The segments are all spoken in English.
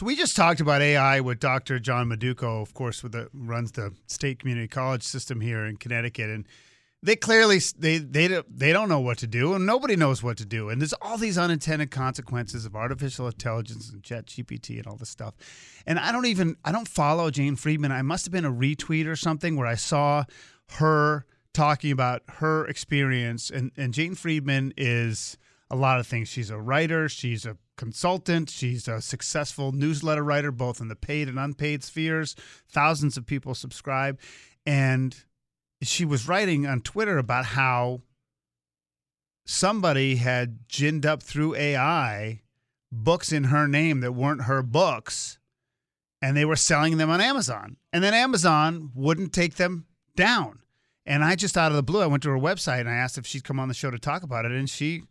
So we just talked about AI with Dr. John Maduko, of course, with the runs the state community college system here in Connecticut, and they clearly they they they don't know what to do, and nobody knows what to do, and there's all these unintended consequences of artificial intelligence and Chat GPT and all this stuff, and I don't even I don't follow Jane Friedman. I must have been a retweet or something where I saw her talking about her experience. And, and Jane Friedman is a lot of things. She's a writer, she's a consultant, she's a successful newsletter writer, both in the paid and unpaid spheres. Thousands of people subscribe. And she was writing on Twitter about how somebody had ginned up through AI books in her name that weren't her books and they were selling them on Amazon. And then Amazon wouldn't take them down. And I just out of the blue, I went to her website and I asked if she'd come on the show to talk about it, and she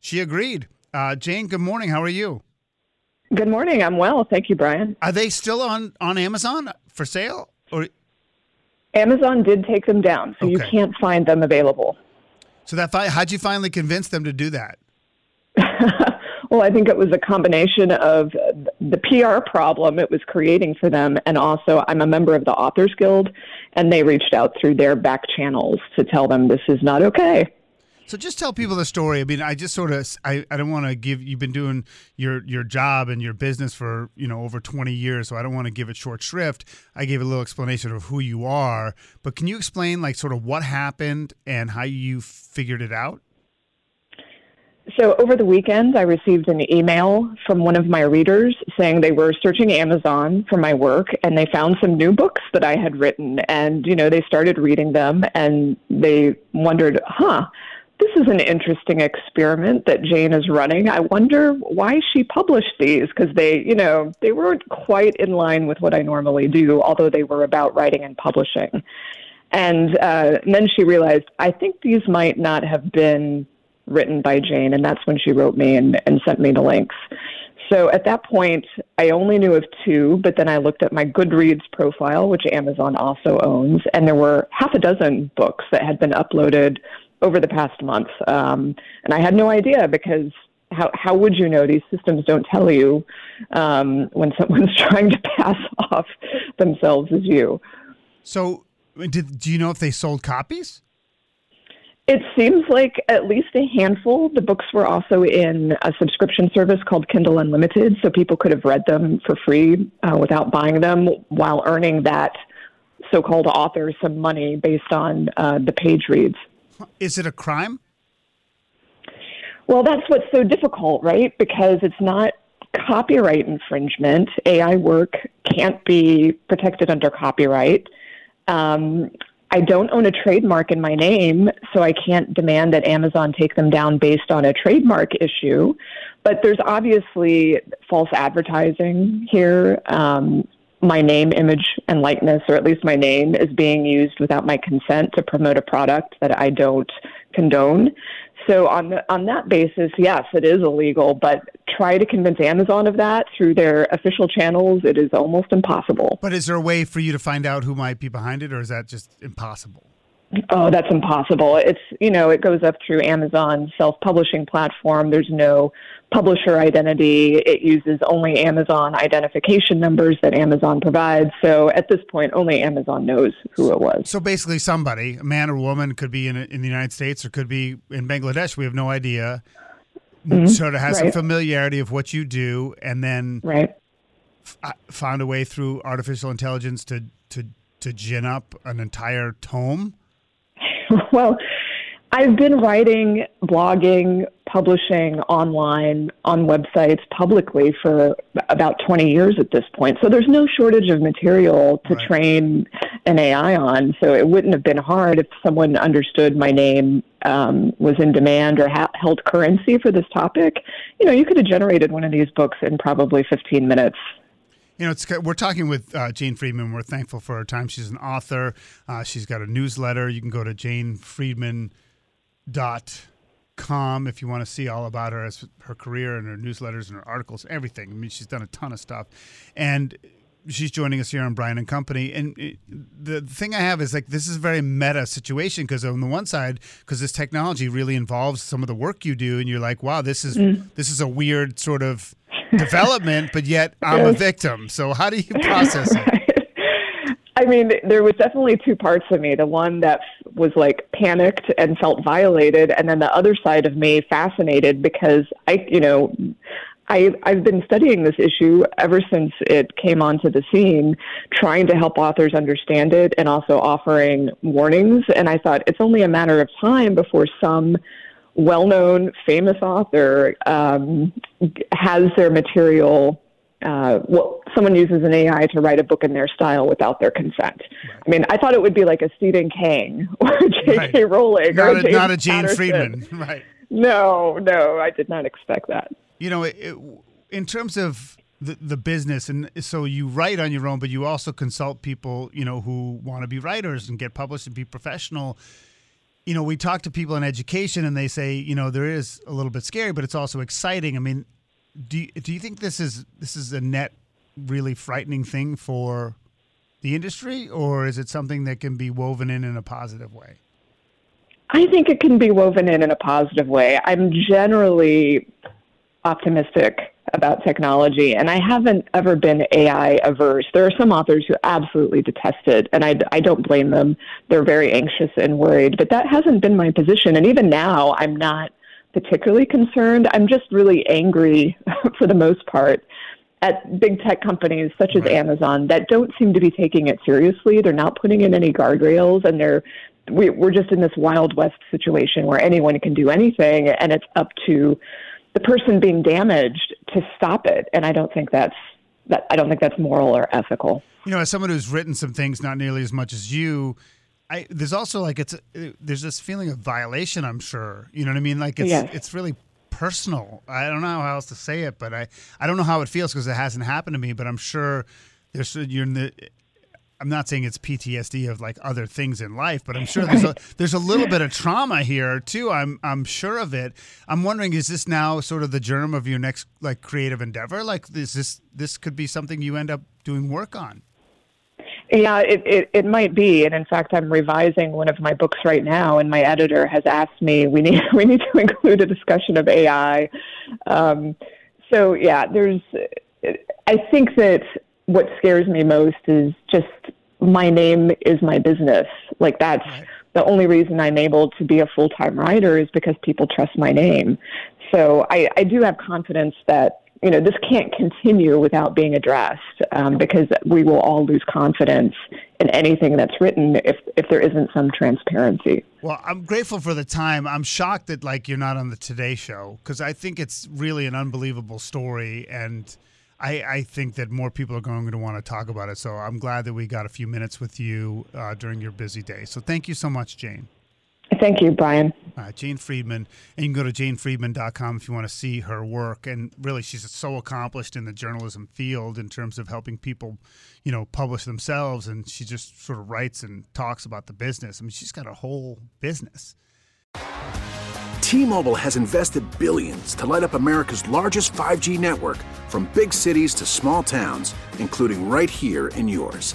she agreed. Uh, Jane, good morning. How are you? Good morning. I'm well, thank you, Brian. Are they still on on Amazon for sale? Or Amazon did take them down, so you can't find them available. so that fi- how'd you finally convince them to do that? well, I think it was a combination of the PR problem it was creating for them, and also I'm a member of the Authors Guild, and they reached out through their back channels to tell them this is not okay. So just tell people the story. I mean, I just sort of I, I don't want to give you've been doing your your job and your business for, you know, over 20 years, so I don't want to give it short shrift. I gave a little explanation of who you are, but can you explain like sort of what happened and how you figured it out? So over the weekend, I received an email from one of my readers saying they were searching Amazon for my work and they found some new books that I had written. And, you know, they started reading them and they wondered, huh, is an interesting experiment that Jane is running. I wonder why she published these because they, you know, they weren't quite in line with what I normally do, although they were about writing and publishing. And, uh, and then she realized, I think these might not have been written by Jane, and that's when she wrote me and, and sent me the links. So at that point, I only knew of two, but then I looked at my Goodreads profile, which Amazon also owns, and there were half a dozen books that had been uploaded over the past month. Um, and I had no idea because how, how would you know? These systems don't tell you um, when someone's trying to pass off themselves as you. So, did do you know if they sold copies? It seems like at least a handful. The books were also in a subscription service called Kindle Unlimited, so people could have read them for free uh, without buying them while earning that so called author some money based on uh, the page reads. Is it a crime? Well, that's what's so difficult, right? Because it's not copyright infringement. AI work can't be protected under copyright. Um, I don't own a trademark in my name, so I can't demand that Amazon take them down based on a trademark issue. But there's obviously false advertising here. Um, my name, image, and likeness, or at least my name, is being used without my consent to promote a product that I don't condone. So on the, on that basis, yes, it is illegal. But try to convince Amazon of that through their official channels. It is almost impossible. But is there a way for you to find out who might be behind it, or is that just impossible? Oh, that's impossible. It's, you know, it goes up through Amazon's self publishing platform. There's no publisher identity. It uses only Amazon identification numbers that Amazon provides. So at this point, only Amazon knows who it was. So basically, somebody, a man or woman, could be in in the United States or could be in Bangladesh. We have no idea. Mhm. Sort of has some familiarity of what you do, and then Right. f- found a way through artificial intelligence to to to gin up an entire tome? well, I've been writing, blogging, publishing online on websites publicly for about 20 years at this point. So there's no shortage of material to Right. train an AI on. So it wouldn't have been hard if someone understood my name um, was in demand or ha- held currency for this topic. You know, you could have generated one of these books in probably 15 minutes. You know, it's we're talking with uh, Jane Friedman. We're thankful for her time. She's an author. Uh, she's got a newsletter. You can go to janefriedman.com if you want to see all about her, as her career and her newsletters and her articles, everything. I mean, she's done a ton of stuff, and she's joining us here on Brian and Company. And the thing I have is like this is a very meta situation because on the one side, because this technology really involves some of the work you do, and you're like, wow, this is mm. this is a weird sort of development, but yet I'm a victim. So how do you process it? I mean, there was definitely two parts of me. The one that was like panicked and felt violated, and then the other side of me fascinated because I, you know, I, I've been studying this issue ever since it came onto the scene, trying to help authors understand it and also offering warnings. And I thought it's only a matter of time before some well known, famous author um, has their material. Uh, well, someone uses an AI to write a book in their style without their consent. I mean, I thought it would be like a Stephen King or J.K. Right. Rowling or Not a, James not a Jane Patterson. Friedman, right? No, no, I did not expect that. You know, it, it, in terms of the, the business, and so you write on your own, but you also consult people, you know, who want to be writers and get published and be professional. You know, we talk to people in education, and they say, you know, there is a little bit scary, but it's also exciting. I mean, do you, do you think this is this is a net really frightening thing for the industry, or is it something that can be woven in in a positive way? I think it can be woven in in a positive way. I'm generally optimistic about technology, and I haven't ever been AI averse. There are some authors who absolutely detest it, and I, I don't blame them. They're very anxious and worried, but that hasn't been my position. And even now, I'm not particularly concerned. I'm just really angry for the most part at big tech companies such as Right. Amazon that don't seem to be taking it seriously. They're not putting in any guardrails, and they're we, we're just in this wild west situation where anyone can do anything, and it's up to the person being damaged to stop it. And I don't think that's that. I don't think that's moral or ethical. you know, as someone who's written some things, not nearly as much as you, I there's also like it's uh, there's this feeling of violation. I'm sure you know what I mean. Like it's Yes. it's really personal. I don't know how else to say it, but I I don't know how it feels because it hasn't happened to me. But I'm sure there's uh, you're in the. Uh, I'm not saying it's PTSD of like other things in life, but I'm sure there's a there's a little bit of trauma here too. I'm I'm sure of it. I'm wondering, is this now sort of the germ of your next like creative endeavor? Like, is this this could be something you end up doing work on? Yeah, it, it, it might be. And in fact, I'm revising one of my books right now, and my editor has asked me we need we need to include a discussion of AI. Um, so yeah, there's. I think that what scares me most is just my name is my business. Like that's the only reason I'm able to be a full time writer is because people trust my name. So I, I do have confidence that you know this can't continue without being addressed um, because we will all lose confidence in anything that's written if if there isn't some transparency. Well, I'm grateful for the time. I'm shocked that like you're not on the Today Show because I think it's really an unbelievable story, and I, I think that more people are going to want to talk about it. So I'm glad that we got a few minutes with you uh, during your busy day. So thank you so much, Jane. Thank you, Brian. Uh, Jane Friedman, and you can go to janefriedman.com if you want to see her work. And really, she's so accomplished in the journalism field in terms of helping people, you know, publish themselves. And she just sort of writes and talks about the business. I mean, she's got a whole business. T-Mobile has invested billions to light up America's largest 5G network from big cities to small towns, including right here in yours.